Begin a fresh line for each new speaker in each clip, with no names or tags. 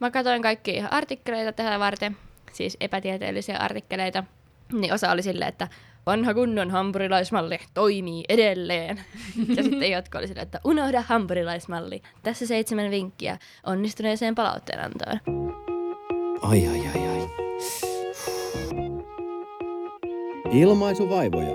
Mä katsoin kaikki ihan artikkeleita tähän varten, siis epätieteellisiä artikkeleita, niin osa oli silleen, että vanha kunnon hampurilaismalli toimii edelleen. ja sitten jotkut oli silleen, että unohda hampurilaismalli. Tässä seitsemän vinkkiä onnistuneeseen palautteenantoon.
Ai ai ai ai. Ilmaisuvaivoja.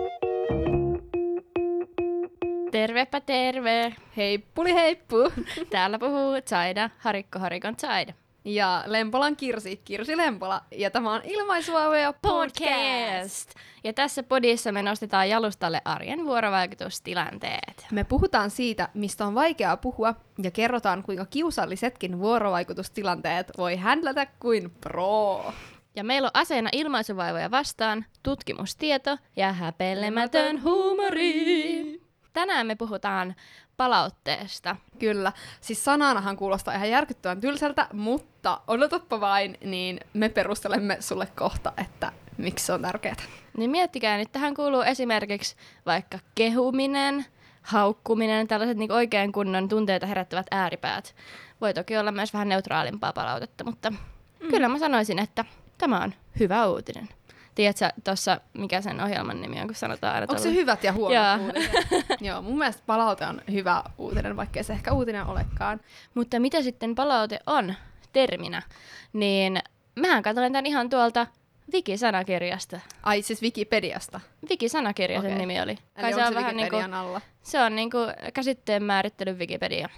Tervepä terve!
Heippuli heippu!
Täällä puhuu Zaida, Harikko Harikon Zaida.
Ja Lempolan Kirsi, Kirsi Lempola. Ja tämä on Ilmaisuvaivoja podcast.
Ja tässä podissa me nostetaan jalustalle arjen vuorovaikutustilanteet.
Me puhutaan siitä, mistä on vaikeaa puhua, ja kerrotaan, kuinka kiusallisetkin vuorovaikutustilanteet voi händlätä kuin pro.
Ja meillä on aseena ilmaisuvaivoja vastaan tutkimustieto ja häpeilemätön huumori. Tänään me puhutaan palautteesta.
Kyllä. Siis sananahan kuulostaa ihan järkyttävän tylsältä, mutta odotappa vain, niin me perustelemme sulle kohta, että miksi se on tärkeää.
Niin miettikää nyt, tähän kuuluu esimerkiksi vaikka kehuminen, haukkuminen, tällaiset niin oikein kunnon tunteita herättävät ääripäät. Voi toki olla myös vähän neutraalimpaa palautetta, mutta mm. kyllä mä sanoisin, että tämä on hyvä uutinen. Tiedätkö tuossa, mikä sen ohjelman nimi on, kun sanotaan aina
Onko se hyvät ja huonot uutiset? Joo, mun mielestä palaute on hyvä uutinen, vaikkei se ehkä uutinen olekaan.
Mutta mitä sitten palaute on terminä? Niin mähän katsoin tämän ihan tuolta Wiki-sanakirjasta.
Ai siis Wikipediasta?
Wiki-sanakirja okay. sen nimi oli.
Kai se on, se vähän niinku, alla?
Se on niinku käsitteen määrittely Wikipedia.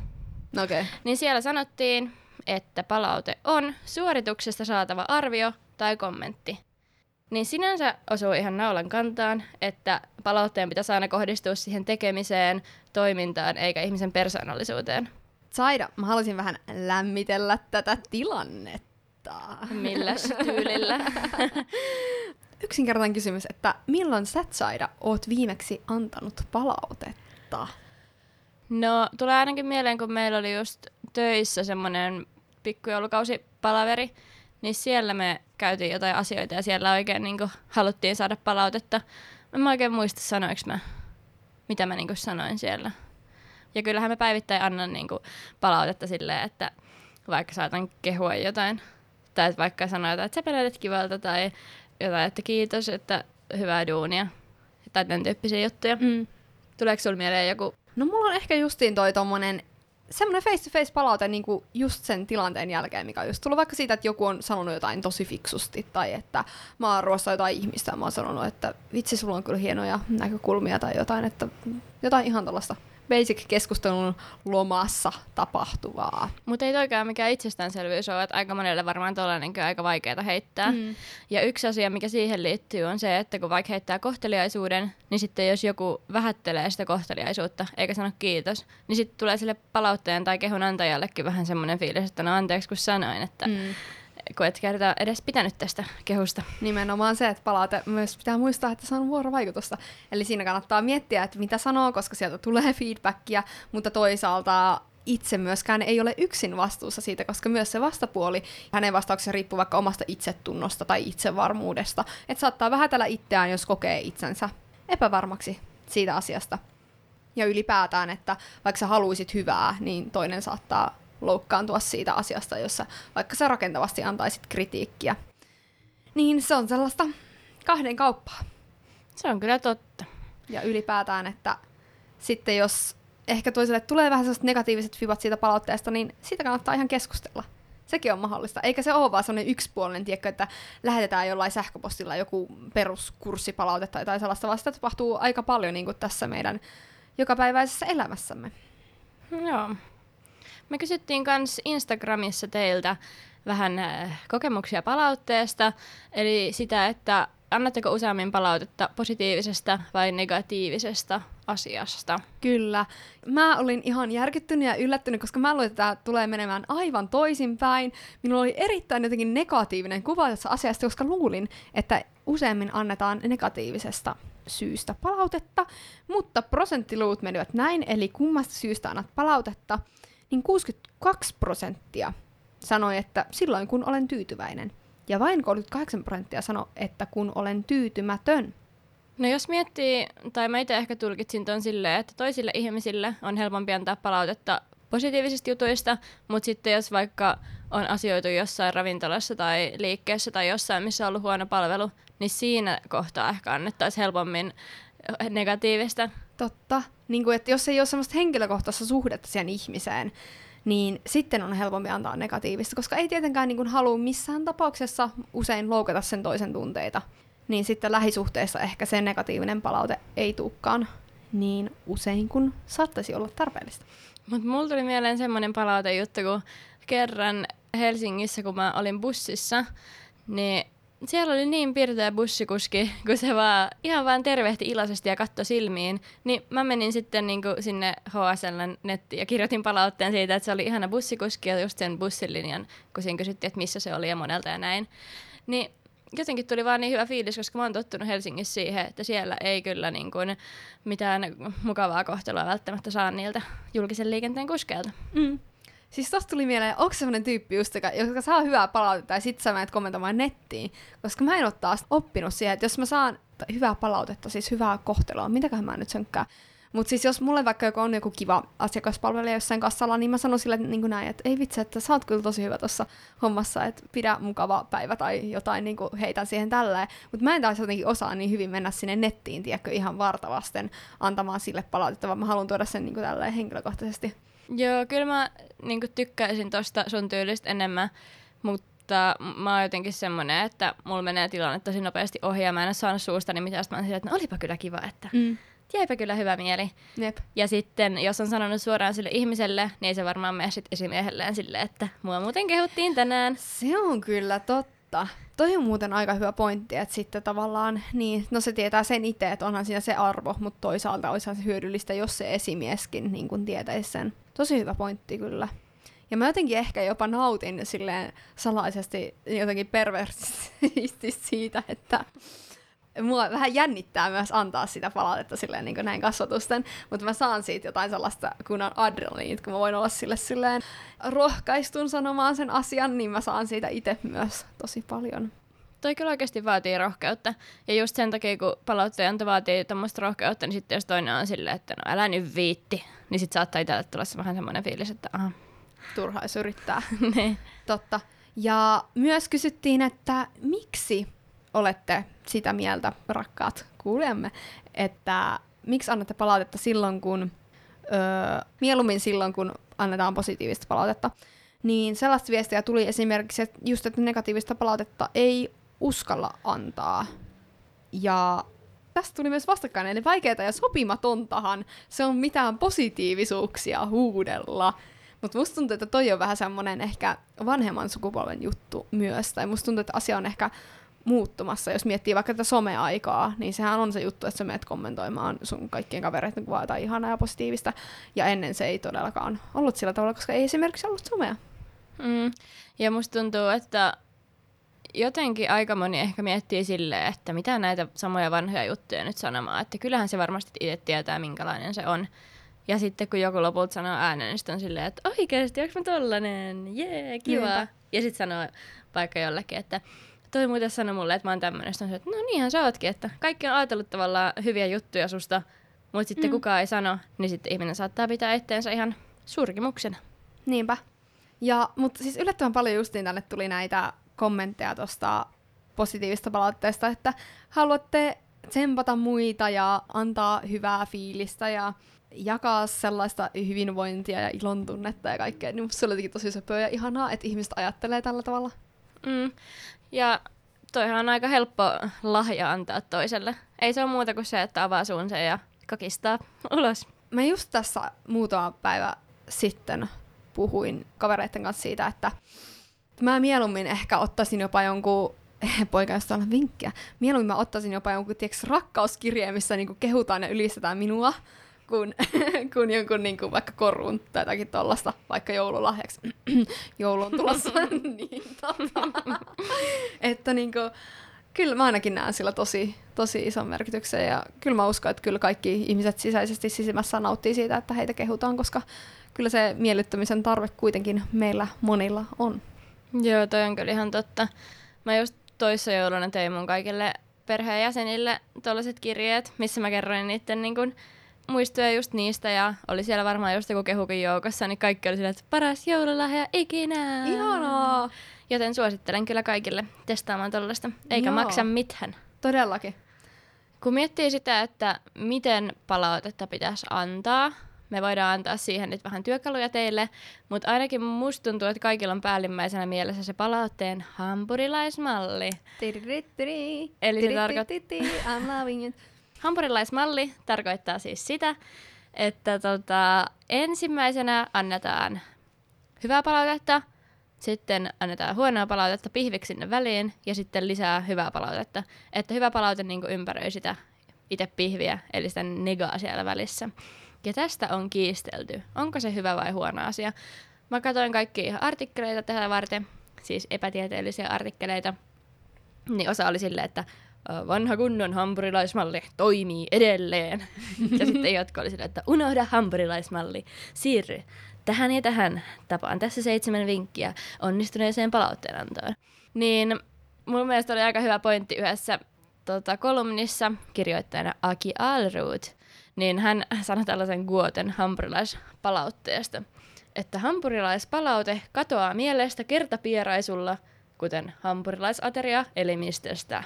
Okay.
Niin siellä sanottiin, että palaute on suorituksesta saatava arvio tai kommentti. Niin sinänsä osuu ihan naulan kantaan, että palautteen pitäisi aina kohdistua siihen tekemiseen, toimintaan eikä ihmisen persoonallisuuteen.
Saida, mä haluaisin vähän lämmitellä tätä tilannetta.
Millä tyylillä?
Yksinkertainen kysymys, että milloin sä, Saida, oot viimeksi antanut palautetta?
No, tulee ainakin mieleen, kun meillä oli just töissä semmoinen pikkujoulukausipalaveri, niin siellä me käytiin jotain asioita ja siellä oikein niin kuin, haluttiin saada palautetta. En mä oikein muista sanoinko mä, mitä mä niin kuin, sanoin siellä. Ja kyllähän mä päivittäin annan niin kuin, palautetta silleen, että vaikka saatan kehua jotain, tai että vaikka sanoa jotain, että sä pelät kivalta, tai jotain, että kiitos, että hyvää duunia, tai tämän tyyppisiä juttuja. Mm. Tuleeko sulla mieleen joku?
No mulla on ehkä justiin toi tommonen semmoinen face-to-face palaute niin kuin just sen tilanteen jälkeen, mikä on just tullut. Vaikka siitä, että joku on sanonut jotain tosi fiksusti, tai että mä oon ruossa jotain ihmistä, ja mä oon sanonut, että vitsi, sulla on kyllä hienoja näkökulmia tai jotain, että jotain ihan tällaista basic-keskustelun lomassa tapahtuvaa.
Mutta ei toikaan mikään itsestäänselvyys ole, että aika monelle varmaan tuollainen aika vaikeaa heittää. Mm. Ja yksi asia, mikä siihen liittyy, on se, että kun vaikka heittää kohteliaisuuden, niin sitten jos joku vähättelee sitä kohteliaisuutta eikä sano kiitos, niin sitten tulee sille palautteen tai kehun antajallekin vähän semmoinen fiilis, että no anteeksi kun sanoin, että mm kun et kerta edes pitänyt tästä kehusta.
Nimenomaan se, että palaute myös pitää muistaa, että se on vuorovaikutusta. Eli siinä kannattaa miettiä, että mitä sanoo, koska sieltä tulee feedbackia, mutta toisaalta itse myöskään ei ole yksin vastuussa siitä, koska myös se vastapuoli, hänen vastauksensa riippuu vaikka omasta itsetunnosta tai itsevarmuudesta. Että saattaa vähätellä itseään, jos kokee itsensä epävarmaksi siitä asiasta. Ja ylipäätään, että vaikka sä haluisit hyvää, niin toinen saattaa loukkaantua siitä asiasta, jossa vaikka sä rakentavasti antaisit kritiikkiä. Niin se on sellaista kahden kauppaa.
Se on kyllä totta.
Ja ylipäätään, että sitten jos ehkä toiselle tulee vähän sellaiset negatiiviset fibat siitä palautteesta, niin siitä kannattaa ihan keskustella. Sekin on mahdollista. Eikä se ole vaan sellainen yksipuolinen, tiedätkö, että lähetetään jollain sähköpostilla joku peruskurssipalaute tai jotain sellaista, vaan sitä tapahtuu aika paljon niin kuin tässä meidän jokapäiväisessä elämässämme.
Joo. Me kysyttiin myös Instagramissa teiltä vähän äh, kokemuksia palautteesta, eli sitä, että annatteko useammin palautetta positiivisesta vai negatiivisesta asiasta?
Kyllä. Mä olin ihan järkyttynyt ja yllättynyt, koska mä luulen, että tämä tulee menemään aivan toisinpäin. Minulla oli erittäin jotenkin negatiivinen kuva tässä asiasta, koska luulin, että useammin annetaan negatiivisesta syystä palautetta, mutta prosenttiluut menivät näin, eli kummasta syystä annat palautetta – niin 62 prosenttia sanoi, että silloin kun olen tyytyväinen. Ja vain 38 prosenttia sanoi, että kun olen tyytymätön.
No jos miettii, tai mä itse ehkä tulkitsin ton silleen, että toisille ihmisille on helpompi antaa palautetta positiivisista jutuista, mutta sitten jos vaikka on asioitu jossain ravintolassa tai liikkeessä tai jossain, missä on ollut huono palvelu, niin siinä kohtaa ehkä annettaisiin helpommin negatiivista.
Totta. Niin kuin, että jos ei ole semmoista henkilökohtaista suhdetta siihen ihmiseen, niin sitten on helpompi antaa negatiivista, koska ei tietenkään niin kuin halua missään tapauksessa usein loukata sen toisen tunteita. Niin sitten lähisuhteessa ehkä se negatiivinen palaute ei tulekaan niin usein kuin saattaisi olla tarpeellista.
Mutta mulla tuli mieleen semmoinen palautejuttu, kun kerran Helsingissä, kun mä olin bussissa, niin siellä oli niin pirteä bussikuski, kun se vaan ihan vaan tervehti iloisesti ja katsoi silmiin. Niin mä menin sitten niin kuin sinne HSLn nettiin ja kirjoitin palautteen siitä, että se oli ihana bussikuski ja just sen bussilinjan, kun siinä kysyttiin, että missä se oli ja monelta ja näin. Niin jotenkin tuli vaan niin hyvä fiilis, koska mä oon tottunut Helsingissä siihen, että siellä ei kyllä niin kuin mitään mukavaa kohtelua välttämättä saa niiltä julkisen liikenteen kuskeilta.
Mm. Siis tosta tuli mieleen, onko semmoinen tyyppi just, joka, joka saa hyvää palautetta ja sit sä menet kommentoimaan nettiin, koska mä en ole taas oppinut siihen, että jos mä saan hyvää palautetta, siis hyvää kohtelua, mitäköhän mä nyt sönkkään, mutta siis jos mulle vaikka joku on joku kiva asiakaspalvelija jossain kassalla, niin mä sanon sille niin näin, että ei vitsi, että sä oot kyllä tosi hyvä tuossa hommassa, että pidä mukava päivä tai jotain niin kuin heitän siihen tälleen. Mutta mä en taas jotenkin osaa niin hyvin mennä sinne nettiin, tiedätkö, ihan vartavasten antamaan sille palautetta, vaan mä haluan tuoda sen niin kuin tälleen henkilökohtaisesti.
Joo, kyllä mä niin kuin tykkäisin tosta sun tyylistä enemmän, mutta mä oon jotenkin semmonen, että mulla menee tilanne tosi nopeasti ohi ja mä en ole saanut suustani mitään, mä oon että no olipa kyllä kiva, että mm jäipä kyllä hyvä mieli.
Jep.
Ja sitten, jos on sanonut suoraan sille ihmiselle, niin ei se varmaan mene sitten esimiehelleen sille, että mua muuten kehuttiin tänään.
Se on kyllä totta. Toi on muuten aika hyvä pointti, että sitten tavallaan, niin, no se tietää sen itse, että onhan siinä se arvo, mutta toisaalta olisihan se hyödyllistä, jos se esimieskin niin kuin tietäisi sen. Tosi hyvä pointti kyllä. Ja mä jotenkin ehkä jopa nautin silleen salaisesti jotenkin perversisti siitä, että mua vähän jännittää myös antaa sitä palautetta silleen niin näin kasvatusten, mutta mä saan siitä jotain sellaista kunnan adrenaliinit, kun mä voin olla sille silleen rohkaistun sanomaan sen asian, niin mä saan siitä itse myös tosi paljon.
Toi kyllä oikeasti vaatii rohkeutta. Ja just sen takia, kun palautteanto vaatii tämmöistä rohkeutta, niin sitten jos toinen on silleen, että no älä nyt viitti, niin sitten saattaa itselle tulla se vähän semmoinen fiilis, että aha.
Turha yrittää. niin. Totta. Ja myös kysyttiin, että miksi olette sitä mieltä, rakkaat kuulijamme, että miksi annatte palautetta silloin, kun öö, mieluummin silloin, kun annetaan positiivista palautetta, niin sellaista viestiä tuli esimerkiksi, että just, että negatiivista palautetta ei uskalla antaa. Ja tästä tuli myös vastakkain, eli vaikeaa ja sopimatontahan se on mitään positiivisuuksia huudella. Mutta musta tuntuu, että toi on vähän semmoinen ehkä vanhemman sukupolven juttu myös, tai musta tuntuu, että asia on ehkä muuttumassa. Jos miettii vaikka tätä someaikaa, niin sehän on se juttu, että sä menet kommentoimaan sun kaikkien kavereiden kuvaa tai ihanaa ja positiivista. Ja ennen se ei todellakaan ollut sillä tavalla, koska ei esimerkiksi ollut somea.
Mm. Ja musta tuntuu, että jotenkin aika moni ehkä miettii silleen, että mitä näitä samoja vanhoja juttuja nyt sanomaan. Että kyllähän se varmasti itse tietää, minkälainen se on. Ja sitten kun joku lopulta sanoo äänen, niin sitten on silleen, että oikeasti, onko mä tollanen? Jee, yeah, kiva. Niinpä. Ja sitten sanoo vaikka jollekin, että toi muuten sanoi mulle, että mä oon tämmönen. Sitten että no niinhän sä ootkin, että kaikki on ajatellut tavallaan hyviä juttuja susta, mutta sitten mm. kukaan ei sano, niin sitten ihminen saattaa pitää itteensä ihan surkimuksena.
Niinpä. Ja, mutta siis yllättävän paljon justiin tänne tuli näitä kommentteja tuosta positiivista palautteesta, että haluatte tsempata muita ja antaa hyvää fiilistä ja jakaa sellaista hyvinvointia ja ilon tunnetta ja kaikkea. Niin se oli tosi söpöä ja ihanaa, että ihmiset ajattelee tällä tavalla.
Mm. Ja toihan on aika helppo lahja antaa toiselle. Ei se ole muuta kuin se, että avaa suunsa ja kakistaa ulos.
Mä just tässä muutama päivä sitten puhuin kavereiden kanssa siitä, että mä mieluummin ehkä ottaisin jopa jonkun poika, josta on vinkkiä. Mieluummin mä ottaisin jopa jonkun tiiäks, rakkauskirjeen, missä niinku kehutaan ja ylistetään minua, kuin, kuin jonkun niin kuin vaikka korun tai jotakin tollasta, vaikka joululahjaksi. Joulu on tulossa. niin, tota. että niin kuin, kyllä mä ainakin näen sillä tosi, tosi ison merkityksen ja kyllä mä uskon, että kyllä kaikki ihmiset sisäisesti sisimmässä nauttii siitä, että heitä kehutaan, koska kyllä se miellyttämisen tarve kuitenkin meillä monilla on.
Joo, toi on kyllä ihan totta. Mä just toissa jouluna tein mun kaikille perheenjäsenille tällaiset kirjeet, missä mä kerroin niiden niin kuin, muistoja just niistä ja oli siellä varmaan just joku kehukin joukossa, niin kaikki oli silleen, että paras joululahja ikinä.
Ihanaa!
Joten suosittelen kyllä kaikille testaamaan tollaista, eikä
Joo.
maksa mitään.
Todellakin.
Kun miettii sitä, että miten palautetta pitäisi antaa, me voidaan antaa siihen nyt vähän työkaluja teille, mutta ainakin musta tuntuu, että kaikilla on päällimmäisenä mielessä se palautteen hampurilaismalli.
Tidididididi.
Eli se tarkoit-
Tidididididi, I'm loving it.
Hampurilaismalli tarkoittaa siis sitä, että tota, ensimmäisenä annetaan hyvää palautetta, sitten annetaan huonoa palautetta pihviksi sinne väliin ja sitten lisää hyvää palautetta. Että hyvä palaute niin ympäröi sitä itse pihviä, eli sitä negaa siellä välissä. Ja tästä on kiistelty. Onko se hyvä vai huono asia? Mä katsoin kaikki artikkeleita tähän varten, siis epätieteellisiä artikkeleita. Niin osa oli silleen, että "Ö, vanha kunnon hampurilaismalli toimii edelleen. ja sitten jotkut oli silleen, että unohda hampurilaismalli, siirry tähän ja tähän tapaan. Tässä seitsemän vinkkiä onnistuneeseen palautteenantoon. Niin mun mielestä oli aika hyvä pointti yhdessä tota, kolumnissa kirjoittajana Aki Alruut, niin hän sanoi tällaisen Guoten hampurilaispalautteesta, että hampurilaispalaute katoaa mielestä kertapieraisulla, kuten hampurilaisateria elimistöstä.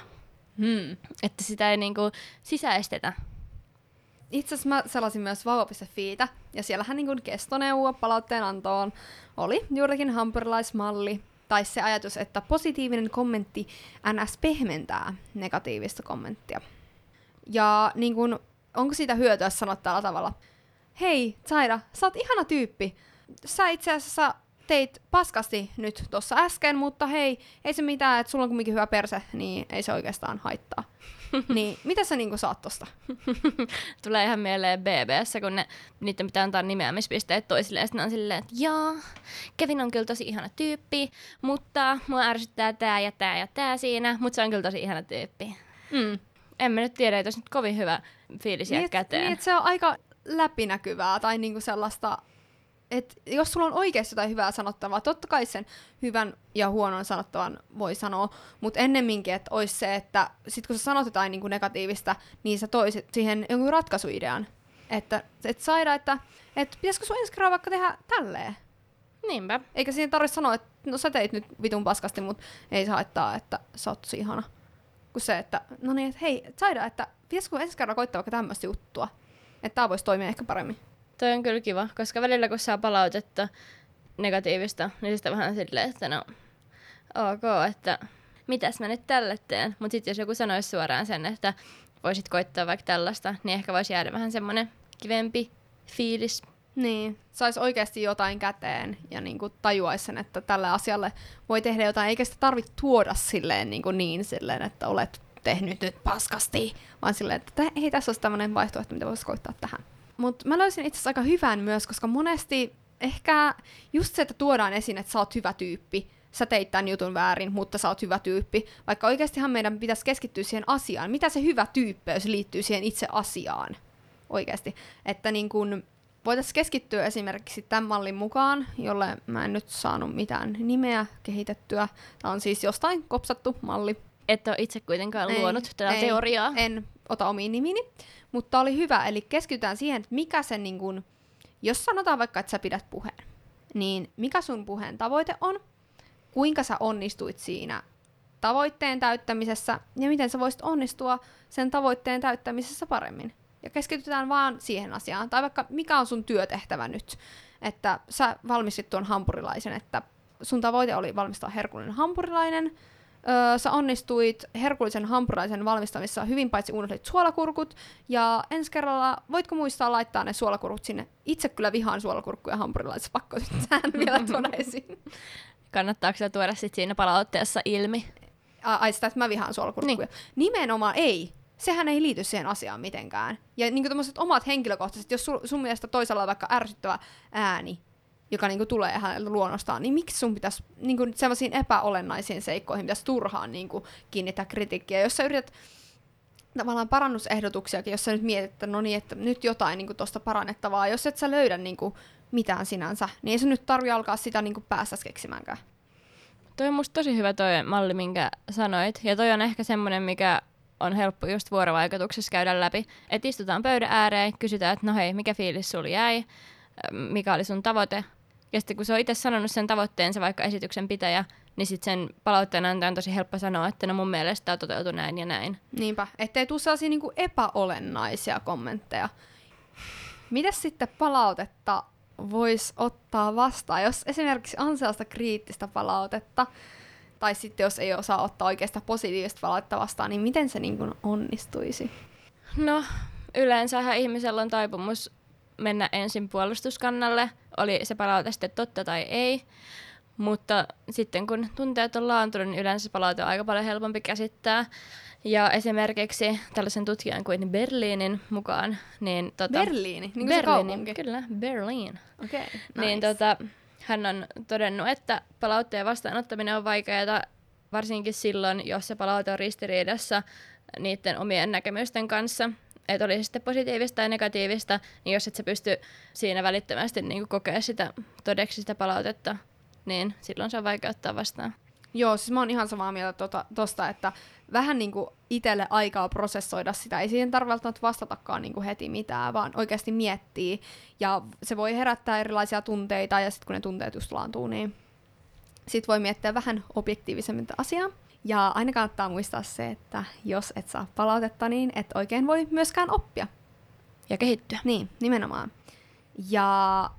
Hmm.
Että sitä ei niinku sisäistetä.
Itse asiassa mä selasin myös vauva.fiitä, ja siellähän niin kestoneuvo palautteen antoon oli juurikin hampurilaismalli, tai se ajatus, että positiivinen kommentti ns. pehmentää negatiivista kommenttia. Ja niin kun, onko siitä hyötyä sanoa tällä tavalla? Hei, Zaira, sä oot ihana tyyppi. Sä itse asiassa teit paskasti nyt tuossa äsken, mutta hei, ei se mitään, että sulla on kumminkin hyvä perse, niin ei se oikeastaan haittaa. niin, mitä sä niinku saat tosta?
Tulee ihan mieleen BBS, kun ne, niiden pitää antaa nimeämispisteet toisille, ja sitten on silleen, että joo, Kevin on kyllä tosi ihana tyyppi, mutta mua ärsyttää tää ja tää ja tää siinä, mutta se on kyllä tosi ihana tyyppi.
Mm.
En mä nyt tiedä, että olisi nyt kovin hyvä fiilis jää
Niin,
käteen.
Niin, se on aika läpinäkyvää tai niinku sellaista, että jos sulla on oikeasti jotain hyvää sanottavaa, totta kai sen hyvän ja huonon sanottavan voi sanoa, mutta ennemminkin, että olisi se, että sit kun sä sanot jotain niinku negatiivista, niin sä toisit siihen jonkun ratkaisuidean. Että et saada, että et pitäisikö sun ensi kerralla vaikka tehdä tälleen.
Niinpä.
Eikä siinä tarvitse sanoa, että no sä teit nyt vitun paskasti, mutta ei se haittaa, että sä oot tosi ihana. Kun se, että no niin, että hei, Saida, että pitäisikö ensi kerralla koittaa vaikka tämmöistä juttua. Että tää voisi toimia ehkä paremmin.
Toi on kyllä kiva, koska välillä kun saa palautetta negatiivista, niin sitä vähän silleen, että no ok, että mitäs mä nyt tälle teen. Mutta sitten jos joku sanoisi suoraan sen, että voisit koittaa vaikka tällaista, niin ehkä voisi jäädä vähän semmoinen kivempi fiilis.
Niin, saisi oikeasti jotain käteen ja niin kuin tajuaisi sen, että tälle asialle voi tehdä jotain, eikä sitä tarvitse tuoda silleen niin, kuin niin silleen, että olet tehnyt nyt paskasti, vaan silleen, että tä- hei, tässä olisi tämmöinen vaihtoehto, mitä voisi koittaa tähän. Mutta mä löysin itse asiassa aika hyvän myös, koska monesti ehkä just se, että tuodaan esiin, että sä oot hyvä tyyppi, sä teit tämän jutun väärin, mutta sä oot hyvä tyyppi, vaikka oikeastihan meidän pitäisi keskittyä siihen asiaan. Mitä se hyvä tyyppeys liittyy siihen itse asiaan oikeasti? Että niin kun voitaisiin keskittyä esimerkiksi tämän mallin mukaan, jolle mä en nyt saanut mitään nimeä kehitettyä. Tämä on siis jostain kopsattu malli.
Et ole itse kuitenkaan
Ei,
luonut tätä
ei,
teoriaa.
En ota omiin nimini, mutta oli hyvä. Eli keskitytään siihen, että mikä se niin kun, jos sanotaan vaikka, että sä pidät puheen, niin mikä sun puheen tavoite on, kuinka sä onnistuit siinä tavoitteen täyttämisessä ja miten sä voisit onnistua sen tavoitteen täyttämisessä paremmin. Ja keskitytään vaan siihen asiaan. Tai vaikka mikä on sun työtehtävä nyt. Että sä valmistit tuon hampurilaisen, että sun tavoite oli valmistaa herkullinen hampurilainen. Öö, sä onnistuit herkullisen hampurilaisen valmistamisessa hyvin paitsi unohdit suolakurkut. Ja ensi kerralla voitko muistaa laittaa ne suolakurkut sinne? Itse kyllä vihaan suolakurkkuja hampurilaisessa, pakko tähän vielä tuoda esiin.
Kannattaako sitä tuoda sit siinä palautteessa ilmi?
Ai, sitä, että mä vihaan suolakurkkuja. Niin. Nimenomaan ei. Sehän ei liity siihen asiaan mitenkään. Ja niin tämmöiset omat henkilökohtaiset, jos sun, sun mielestä toisella on vaikka ärsyttävä ääni, joka niin tulee häneltä luonnostaan, niin miksi sun pitäisi niin sellaisiin epäolennaisiin seikkoihin pitäisi turhaan niin kiinnittää kritiikkiä. Jos sä yrität tavallaan parannusehdotuksiakin, jos sä nyt mietit, että no niin, että nyt jotain niin tuosta parannettavaa, jos et sä löydä niin kuin, mitään sinänsä, niin ei sun nyt tarvi alkaa sitä niin päässä keksimäänkään.
Toi on musta tosi hyvä toi malli, minkä sanoit. Ja toi on ehkä semmonen, mikä on helppo just vuorovaikutuksessa käydä läpi. Että istutaan pöydän ääreen, kysytään, että no hei, mikä fiilis sulla jäi, mikä oli sun tavoite. Ja sitten kun se on itse sanonut sen tavoitteensa, vaikka esityksen pitäjä, niin sitten sen palautteen antaja on tosi helppo sanoa, että no mun mielestä tämä toteutui näin ja näin.
Niinpä, ettei tule sellaisia niinku epäolennaisia kommentteja. Mitäs sitten palautetta voisi ottaa vastaan, jos esimerkiksi on sellaista kriittistä palautetta, tai sitten jos ei osaa ottaa oikeasta positiivista palautetta vastaan, niin miten se niin kuin onnistuisi?
No, yleensähän ihmisellä on taipumus mennä ensin puolustuskannalle, oli se palaute sitten totta tai ei. Mutta sitten kun tunteet on laantunut, niin yleensä palaute on aika paljon helpompi käsittää. Ja esimerkiksi tällaisen tutkijan kuin Berliinin mukaan, niin tota,
Berliini, niin Berliini,
kyllä, Berliin.
Okei, okay,
nice. Niin tota, hän on todennut, että palautteen vastaanottaminen on vaikeaa, varsinkin silloin, jos se palaute on ristiriidassa niiden omien näkemysten kanssa. Että oli sitten positiivista tai negatiivista, niin jos et sä pysty siinä välittömästi niin kokea sitä todeksi sitä palautetta, niin silloin se on vaikea ottaa vastaan.
Joo, siis mä oon ihan samaa mieltä tuota, tosta, että vähän niin kuin itselle aikaa prosessoida sitä. Ei siihen tarvitse vastatakaan niin kuin heti mitään, vaan oikeasti miettii. Ja se voi herättää erilaisia tunteita, ja sitten kun ne tunteet just laantuu, niin sitten voi miettiä vähän objektiivisemmin asiaa. Ja aina kannattaa muistaa se, että jos et saa palautetta, niin et oikein voi myöskään oppia.
Ja kehittyä.
Niin, nimenomaan. Ja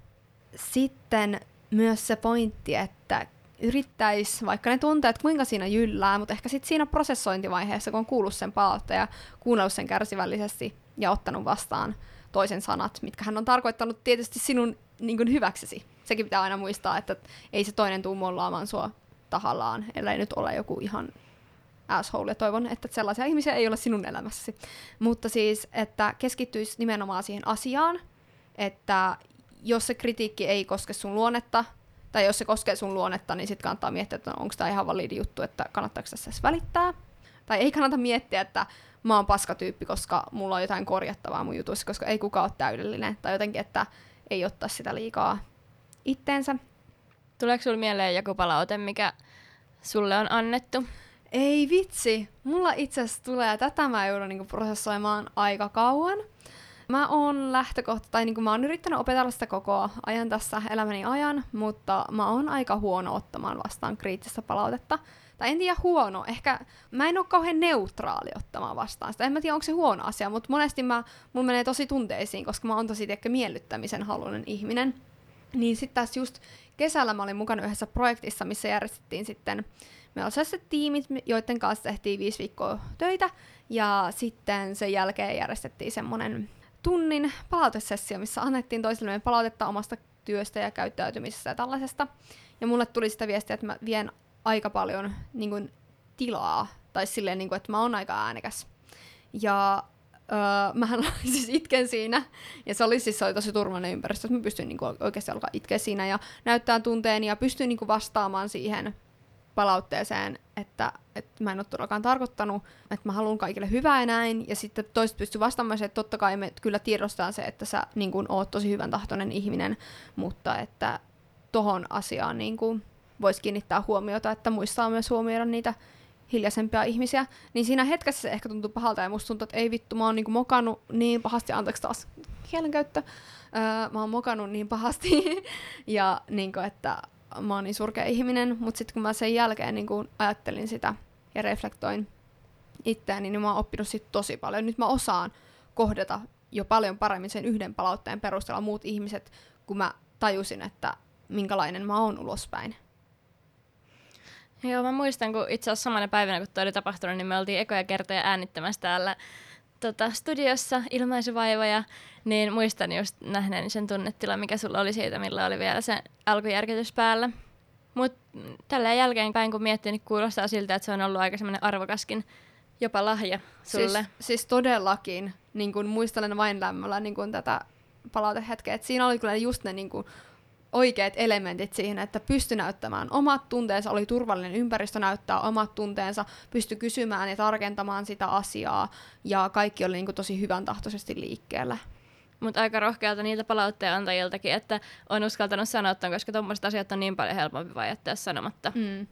sitten myös se pointti, että yrittäisi, vaikka ne tunteet kuinka siinä jyllää, mutta ehkä sitten siinä prosessointivaiheessa, kun on kuullut sen palautteen ja kuunnellut sen kärsivällisesti ja ottanut vastaan toisen sanat, mitkä hän on tarkoittanut tietysti sinun niin hyväksesi. Sekin pitää aina muistaa, että ei se toinen tuu mollaamaan sua tahallaan, ellei nyt ole joku ihan asshole, toivon, että sellaisia ihmisiä ei ole sinun elämässäsi. Mutta siis, että keskittyisi nimenomaan siihen asiaan, että jos se kritiikki ei koske sun luonnetta, tai jos se koskee sun luonnetta, niin sitten kannattaa miettiä, että onko tämä ihan validi juttu, että kannattaako tässä edes välittää. Tai ei kannata miettiä, että mä oon paskatyyppi, koska mulla on jotain korjattavaa mun jutuissa, koska ei kukaan ole täydellinen. Tai jotenkin, että ei ottaa sitä liikaa itteensä.
Tuleeko sulle mieleen joku palaute, mikä sulle on annettu?
Ei vitsi. Mulla itse asiassa tulee, tätä mä joudun niinku prosessoimaan aika kauan. Mä oon lähtökohta, tai niinku mä oon yrittänyt opetella sitä koko ajan tässä elämäni ajan, mutta mä oon aika huono ottamaan vastaan kriittistä palautetta. Tai en tiedä huono, ehkä mä en ole kauhean neutraali ottamaan vastaan sitä. En mä tiedä, onko se huono asia, mutta monesti mä, mun menee tosi tunteisiin, koska mä oon tosi tiedäkö, miellyttämisen haluinen ihminen. Niin sitten tässä just kesällä mä olin mukana yhdessä projektissa, missä järjestettiin sitten, oli sellaiset tiimit, joiden kanssa tehtiin viisi viikkoa töitä, ja sitten sen jälkeen järjestettiin semmoinen tunnin palautesessio, missä annettiin toisillemme palautetta omasta työstä ja käyttäytymisestä ja tällaisesta. Ja mulle tuli sitä viestiä, että mä vien aika paljon niin kuin, tilaa, tai silleen, niin kuin, että mä oon aika äänekäs. Ja öö, mähän siis itken siinä, ja se oli siis se oli tosi turvallinen ympäristö, että mä pystyin niin kuin, oikeasti alkaa itkeä siinä ja näyttää tunteeni ja pystyin niin kuin, vastaamaan siihen palautteeseen, että, että mä en ole todellakaan tarkoittanut, että mä haluan kaikille hyvää ja näin, ja sitten toiset pystyy vastaamaan että totta kai me kyllä tiedostetaan se, että sä niin kun, oot tosi hyvän tahtoinen ihminen, mutta että tohon asiaan niin kun, voisi kiinnittää huomiota, että muistaa myös huomioida niitä hiljaisempia ihmisiä, niin siinä hetkessä se ehkä tuntuu pahalta ja musta tuntuu, että ei vittu, mä oon niinku mokannut niin pahasti, anteeksi taas kielenkäyttö, öö, mä oon mokannut niin pahasti ja niinku, että mä oon niin surkea ihminen, mutta sitten kun mä sen jälkeen niin kun ajattelin sitä ja reflektoin itseäni, niin mä oon oppinut sit tosi paljon. Nyt mä osaan kohdata jo paljon paremmin sen yhden palautteen perusteella muut ihmiset, kun mä tajusin, että minkälainen mä oon ulospäin.
Joo, mä muistan, kun itse asiassa samana päivänä, kun toi oli tapahtunut, niin me oltiin ekoja kertoja äänittämässä täällä tota, studiossa ilmaisuvaivoja, niin muistan just nähneeni sen tunnetilan, mikä sulla oli siitä, millä oli vielä se alkujärkytys päällä. Mutta tällä jälkeenpäin, kun miettii, niin kuulostaa siltä, että se on ollut aika semmoinen arvokaskin jopa lahja sulle.
Siis, siis todellakin, niin kun muistelen vain lämmöllä niin kun tätä palautehetkeä, että siinä oli kyllä just ne niin kun, oikeat elementit siihen, että pysty näyttämään omat tunteensa, oli turvallinen ympäristö näyttää omat tunteensa, pysty kysymään ja tarkentamaan sitä asiaa, ja kaikki oli niin kuin tosi hyvän tahtoisesti liikkeellä.
Mutta aika rohkealta niiltä palautteen antajiltakin, että on uskaltanut sanoa ton, koska tuommoiset asiat on niin paljon helpompi vai jättää sanomatta. Mm.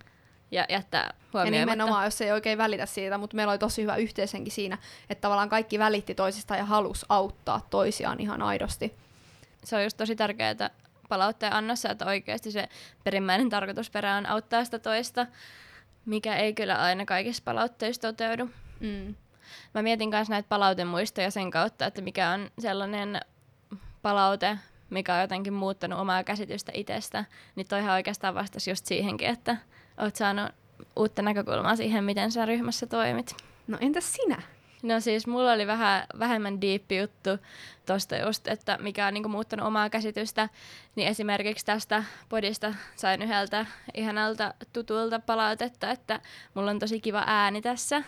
ja jättää
Ja
huomioimatta.
nimenomaan, jos ei oikein välitä siitä, mutta meillä oli tosi hyvä yhteishenki siinä, että tavallaan kaikki välitti toisistaan ja halus auttaa toisiaan ihan aidosti.
se on just tosi tärkeää palautteen annossa, että oikeasti se perimmäinen tarkoitusperä on auttaa sitä toista, mikä ei kyllä aina kaikissa palautteissa toteudu.
Mm.
Mä mietin myös näitä palautemuistoja sen kautta, että mikä on sellainen palaute, mikä on jotenkin muuttanut omaa käsitystä itsestä, niin toihan oikeastaan vastasi just siihenkin, että oot saanut uutta näkökulmaa siihen, miten sä ryhmässä toimit.
No entäs sinä?
No siis mulla oli vähän vähemmän diippi juttu tosta just, että mikä on niinku muuttanut omaa käsitystä. Niin esimerkiksi tästä podista sain yhdeltä ihanalta tutulta palautetta, että mulla on tosi kiva ääni tässä.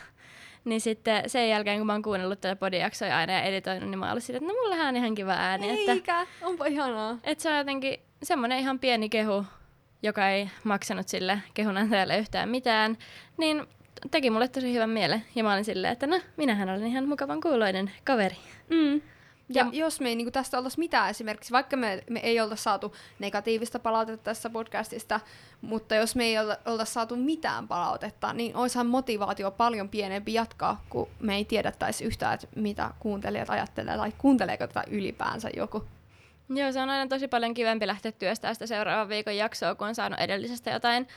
Niin sitten sen jälkeen, kun mä oon kuunnellut tätä podijaksoa aina ja editoinut, niin mä olin silleen, että no mulla on ihan kiva ääni. Että,
Eikä, onpa ihanaa.
että se on jotenkin semmoinen ihan pieni kehu, joka ei maksanut sille kehunantajalle yhtään mitään, niin teki mulle tosi hyvän mielen. Ja mä olin silleen, että no, minähän olen ihan mukavan kuuloinen kaveri.
Mm. Ja,
Ja-
jos me ei niin tästä oltaisi mitään esimerkiksi, vaikka me, me ei oltaisi saatu negatiivista palautetta tässä podcastista, mutta jos me ei olta- saatu mitään palautetta, niin olisihan motivaatio paljon pienempi jatkaa, kun me ei tiedettäisi yhtään, että mitä kuuntelijat ajattelee tai kuunteleeko tätä ylipäänsä joku.
Joo, se on aina tosi paljon kivempi lähteä työstää sitä seuraavan viikon jaksoa, kun on saanut edellisestä jotain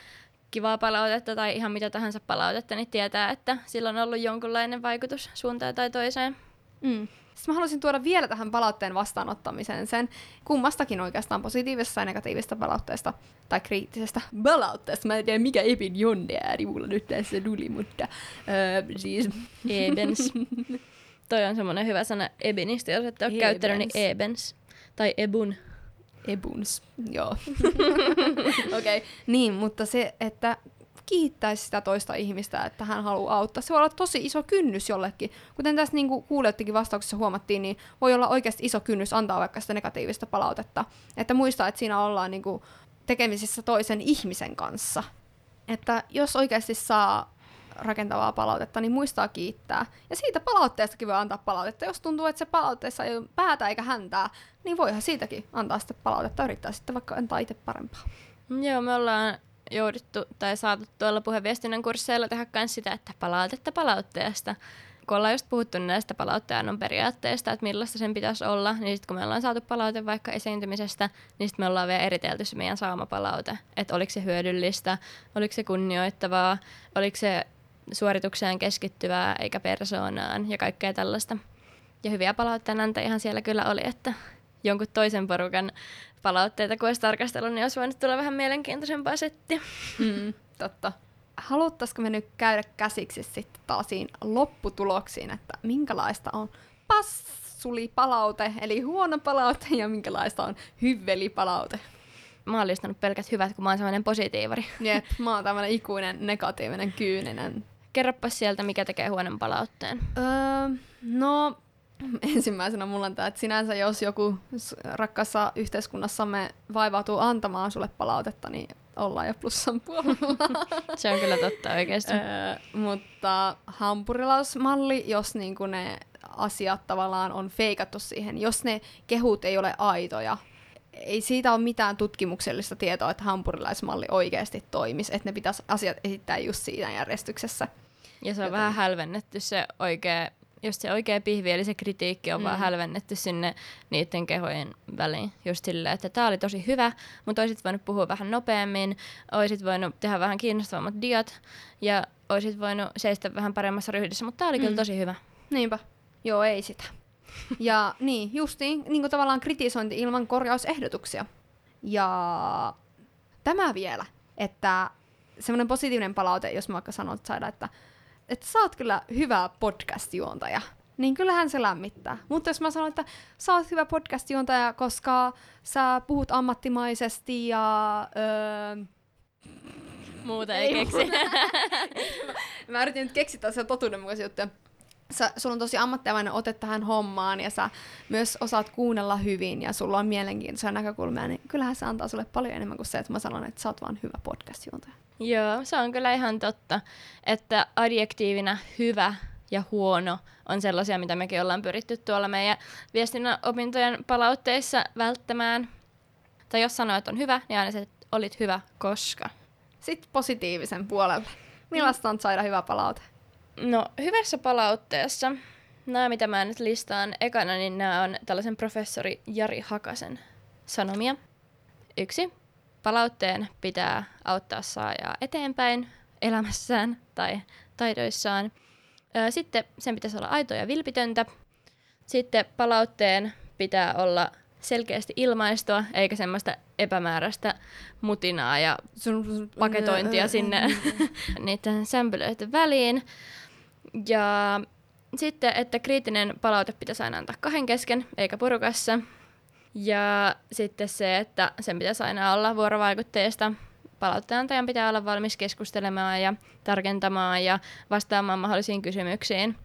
kivaa palautetta tai ihan mitä tahansa palautetta, niin tietää, että sillä on ollut jonkunlainen vaikutus suuntaan tai toiseen.
Mm. Sitten mä haluaisin tuoda vielä tähän palautteen vastaanottamiseen sen kummastakin oikeastaan positiivisesta ja negatiivisesta palautteesta tai kriittisestä palautteesta. Mä en tiedä mikä epinjondeääri mulla nyt tässä tuli, mutta öö, siis
Ebens. Toi on semmoinen hyvä sana ebinistä, jos ette ole käyttänyt, niin ebens. Tai ebun.
Ebuns, joo. Okei, okay. niin, mutta se, että kiittäisi sitä toista ihmistä, että hän haluaa auttaa. Se voi olla tosi iso kynnys jollekin. Kuten tässä niin kuulijoittekin vastauksessa huomattiin, niin voi olla oikeasti iso kynnys antaa vaikka sitä negatiivista palautetta. Että muistaa, että siinä ollaan niin kuin tekemisissä toisen ihmisen kanssa. Että jos oikeasti saa rakentavaa palautetta, niin muistaa kiittää. Ja siitä palautteestakin voi antaa palautetta. Jos tuntuu, että se palautteessa ei ole päätä eikä häntää, niin voihan siitäkin antaa sitten palautetta. Yrittää sitten vaikka antaa itse parempaa.
Joo, me ollaan jouduttu tai saatu tuolla puheviestinnän kursseilla tehdä myös sitä, että palautetta palautteesta. Kun ollaan just puhuttu näistä palautteenannon periaatteista, että millaista sen pitäisi olla, niin sitten kun me ollaan saatu palaute vaikka esiintymisestä, niin sitten me ollaan vielä eritelty se meidän saama palaute. Että oliko se hyödyllistä, oliko se kunnioittavaa, oliko se suoritukseen keskittyvää eikä persoonaan ja kaikkea tällaista. Ja hyviä palautteenantajihan siellä kyllä oli, että jonkun toisen porukan palautteita, kun olisi tarkastellut, niin olisi voinut tulla vähän mielenkiintoisempaa settiä.
Mm, totta. Haluttaisiko me nyt käydä käsiksi sitten taas lopputuloksiin, että minkälaista on passulipalaute, eli huono palaute, ja minkälaista on hyvvelipalaute.
Mä oon listannut pelkät hyvät, kun mä oon sellainen positiivari.
Jep, mä oon tämmönen ikuinen negatiivinen kyyninen.
Kerropas sieltä, mikä tekee huonon palautteen.
Öö, no, ensimmäisenä mulla on tää, että sinänsä jos joku rakkaassa yhteiskunnassamme vaivautuu antamaan sulle palautetta, niin ollaan jo plussan puolella.
Se on kyllä totta oikeasti.
Öö, mutta hampurilausmalli, jos niinku ne asiat tavallaan on feikattu siihen, jos ne kehut ei ole aitoja, ei siitä ole mitään tutkimuksellista tietoa, että hampurilaismalli oikeasti toimisi, että ne pitäisi asiat esittää just siinä järjestyksessä.
Ja se on
joten-
vähän hälvennetty se oikea, just se oikea pihvi, eli se kritiikki on mm. vaan hälvennetty sinne niiden kehojen väliin. Just silleen, että tämä oli tosi hyvä, mutta olisit voinut puhua vähän nopeammin, olisit voinut tehdä vähän kiinnostavammat diat, ja olisit voinut seistä vähän paremmassa ryhdissä, mutta tämä oli mm. kyllä tosi hyvä.
Niinpä. Joo, ei sitä. Ja niin, justiin niin kuin tavallaan kritisointi ilman korjausehdotuksia. Ja tämä vielä, että semmoinen positiivinen palaute, jos mä vaikka sanon että saada, että, että sä oot kyllä hyvä podcast-juontaja, niin kyllähän se lämmittää. Mutta jos mä sanon, että sä oot hyvä podcast-juontaja, koska sä puhut ammattimaisesti ja... Öö,
Muuta ei,
Ei
keksi.
Mä yritin nyt keksiä tällaisia totuudenmukaisia juttuja. Sä, sulla on tosi ammattimainen ote tähän hommaan ja sä myös osaat kuunnella hyvin ja sulla on mielenkiintoisia näkökulmia, niin kyllähän se antaa sulle paljon enemmän kuin se, että mä sanon, että sä oot vaan hyvä podcast-juontaja.
Joo, se on kyllä ihan totta, että adjektiivina hyvä ja huono on sellaisia, mitä mekin ollaan pyritty tuolla meidän viestinnän opintojen palautteissa välttämään. Tai jos sanoo, että on hyvä, niin aina se, että olit hyvä, koska.
Sitten positiivisen puolelle. Millaista on saada hyvä palaute?
No, hyvässä palautteessa, nämä mitä mä nyt listaan ekana, niin nämä on tällaisen professori Jari Hakasen sanomia. Yksi, palautteen pitää auttaa saajaa eteenpäin elämässään tai taidoissaan. Sitten sen pitäisi olla aitoa ja vilpitöntä. Sitten palautteen pitää olla selkeästi ilmaistua, eikä semmoista epämääräistä mutinaa ja paketointia sinne niiden sämpylöiden väliin. Ja sitten, että kriittinen palaute pitäisi aina antaa kahden kesken, eikä porukassa. Ja sitten se, että sen pitäisi aina olla vuorovaikutteesta. Palautteenantajan pitää olla valmis keskustelemaan ja tarkentamaan ja vastaamaan mahdollisiin kysymyksiin.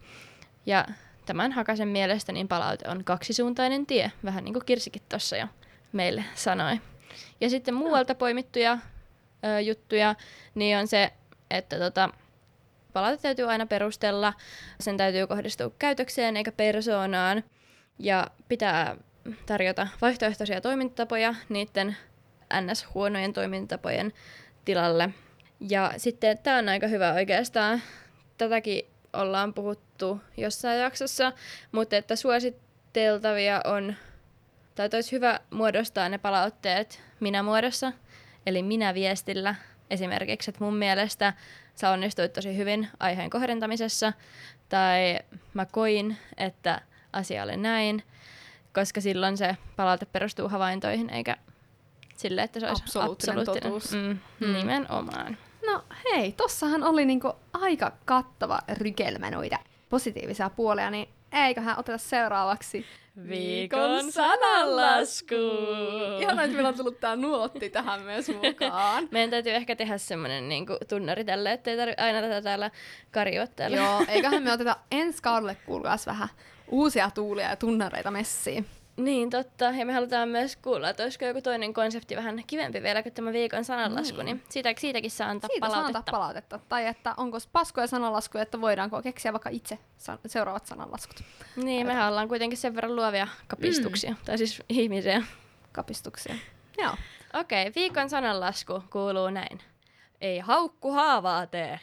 Ja tämän Hakasen mielestä niin palaute on kaksisuuntainen tie, vähän niin kuin Kirsikin tuossa jo meille sanoi. Ja sitten muualta poimittuja ö, juttuja, niin on se, että tota, palaute täytyy aina perustella, sen täytyy kohdistua käytökseen eikä persoonaan, ja pitää tarjota vaihtoehtoisia toimintatapoja niiden ns-huonojen toimintatapojen tilalle. Ja sitten tämä on aika hyvä oikeastaan. Tätäkin ollaan puhuttu jossain jaksossa, mutta että suositeltavia on, tai olisi hyvä muodostaa ne palautteet minä-muodossa, eli minä-viestillä esimerkiksi, että mun mielestä sä onnistuit tosi hyvin aiheen kohdentamisessa, tai mä koin, että asia oli näin, koska silloin se palaute perustuu havaintoihin, eikä sille, että se olisi
Absoluuttinen
absoluuttinen.
totuus.
Mm,
Hmm.
Nimenomaan.
No hei, tossahan oli niinku aika kattava rykelmä noita positiivisia puolia, niin eiköhän oteta seuraavaksi
Viikon sananlasku.
Ihan että meillä on tullut tää nuotti tähän myös mukaan.
Meidän täytyy ehkä tehdä semmoinen niin tunnari tälle, ettei tarvitse aina tätä täällä karjoa täällä.
Joo, eiköhän me oteta ensi kaudelle kuulkaas vähän uusia tuulia ja tunnareita messiin.
Niin, totta. Ja me halutaan myös kuulla, että olisiko joku toinen konsepti vähän kivempi vielä kuin tämä viikon sananlasku, niin siitä, siitäkin saa antaa
Siitä saa
palautetta.
antaa palautetta. Tai että onko paskoja sananlaskuja, että voidaanko keksiä vaikka itse san- seuraavat sananlaskut.
Niin, mehän ollaan kuitenkin sen verran luovia kapistuksia, mm. tai siis ihmisiä.
Kapistuksia. Joo.
Okei, viikon sananlasku kuuluu näin. Ei haukku haavaa tee.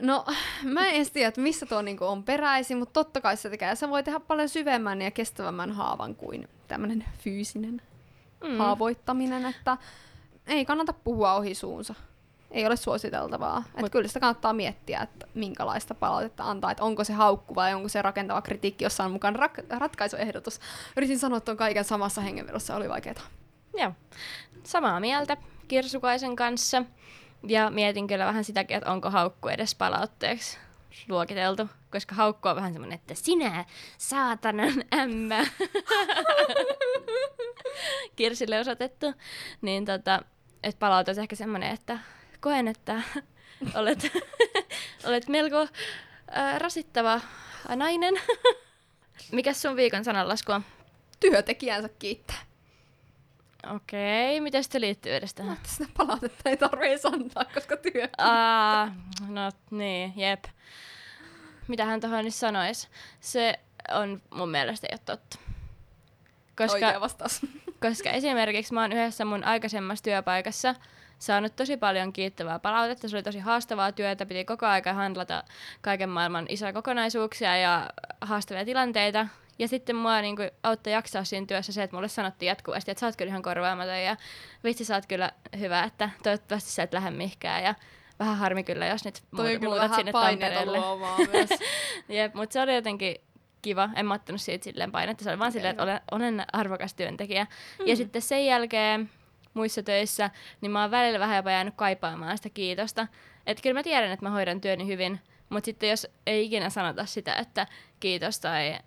No, mä en edes tiedä, että missä tuo niinku on peräisin, mutta totta kai se tekee. Se voi tehdä paljon syvemmän ja kestävämmän haavan kuin tämmöinen fyysinen mm. haavoittaminen, että ei kannata puhua ohi suunsa. Ei ole suositeltavaa. Mut. Kyllä sitä kannattaa miettiä, että minkälaista palautetta antaa, että onko se haukku vai onko se rakentava kritiikki, jossa on mukaan rak- ratkaisuehdotus. Yritin sanoa tuon kaiken samassa hengenvedossa, oli vaikeaa.
Joo, samaa mieltä Kirsukaisen kanssa. Ja mietin kyllä vähän sitäkin, että onko haukku edes palautteeksi luokiteltu, koska haukku on vähän semmoinen, että sinä saatanan ämmä. Kirsille osoitettu. Niin tota, että palaute olisi ehkä semmoinen, että koen, että olet, olet melko äh, rasittava nainen. Mikäs sun viikon sananlasku on?
Työntekijänsä kiittää.
Okei, miten se liittyy edes tähän?
Että sitä palautetta ei tarvitse antaa, koska työ.
Aa, no niin, jep. Mitä hän tuohon nyt sanois? Se on mun mielestä ei ole totta.
Oikea
Koska,
vastaus.
koska esimerkiksi mä oon yhdessä mun aikaisemmassa työpaikassa saanut tosi paljon kiittävää palautetta. Se oli tosi haastavaa työtä, piti koko aika handlata kaiken maailman isoja kokonaisuuksia ja haastavia tilanteita. Ja sitten mua niin kuin, auttoi jaksaa siinä työssä se, että mulle sanottiin jatkuvasti, että sä oot kyllä ihan korvaamaton ja vitsi sä oot kyllä hyvä, että toivottavasti sä et lähde mihinkään. Ja vähän harmi kyllä, jos nyt
Toi
muutat
vähän
sinne Tampereelle. Jep, mutta se oli jotenkin kiva. En mä ottanut siitä silleen painetta. Se oli vaan
Okei.
silleen, että olen, olen arvokas työntekijä. Mm. Ja sitten sen jälkeen muissa töissä, niin mä oon välillä vähän jopa jäänyt kaipaamaan sitä kiitosta. Että kyllä mä tiedän, että mä hoidan työni hyvin, mutta sitten jos ei ikinä sanota sitä, että kiitos tai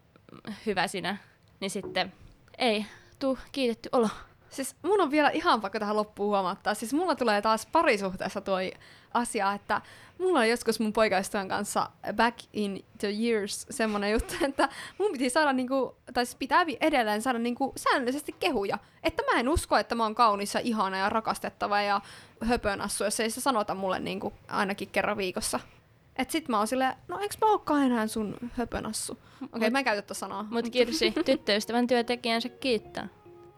hyvä sinä, niin sitten ei tuu kiitetty olo.
Siis mun on vielä ihan pakko tähän loppuun huomattaa. Siis mulla tulee taas parisuhteessa toi asia, että mulla on joskus mun poikaystävän kanssa back in the years semmonen juttu, että mun piti saada niinku, tai siis pitää edelleen saada niinku säännöllisesti kehuja. Että mä en usko, että mä oon kaunis ja ihana ja rakastettava ja höpönassu, jos ei se sanota mulle niinku ainakin kerran viikossa. Et sit mä oon silleen, no eks mä ookaan enää sun höpönassu. Okei, okay, mä en käytä sanaa.
Mut Kirsi, tyttöystävän työntekijänsä kiittää.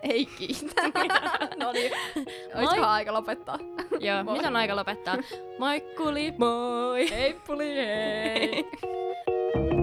Ei kiitä. no niin. Olisikohan aika lopettaa?
Joo, moi. nyt on aika lopettaa. Moikkuli moi!
Heippuli hei!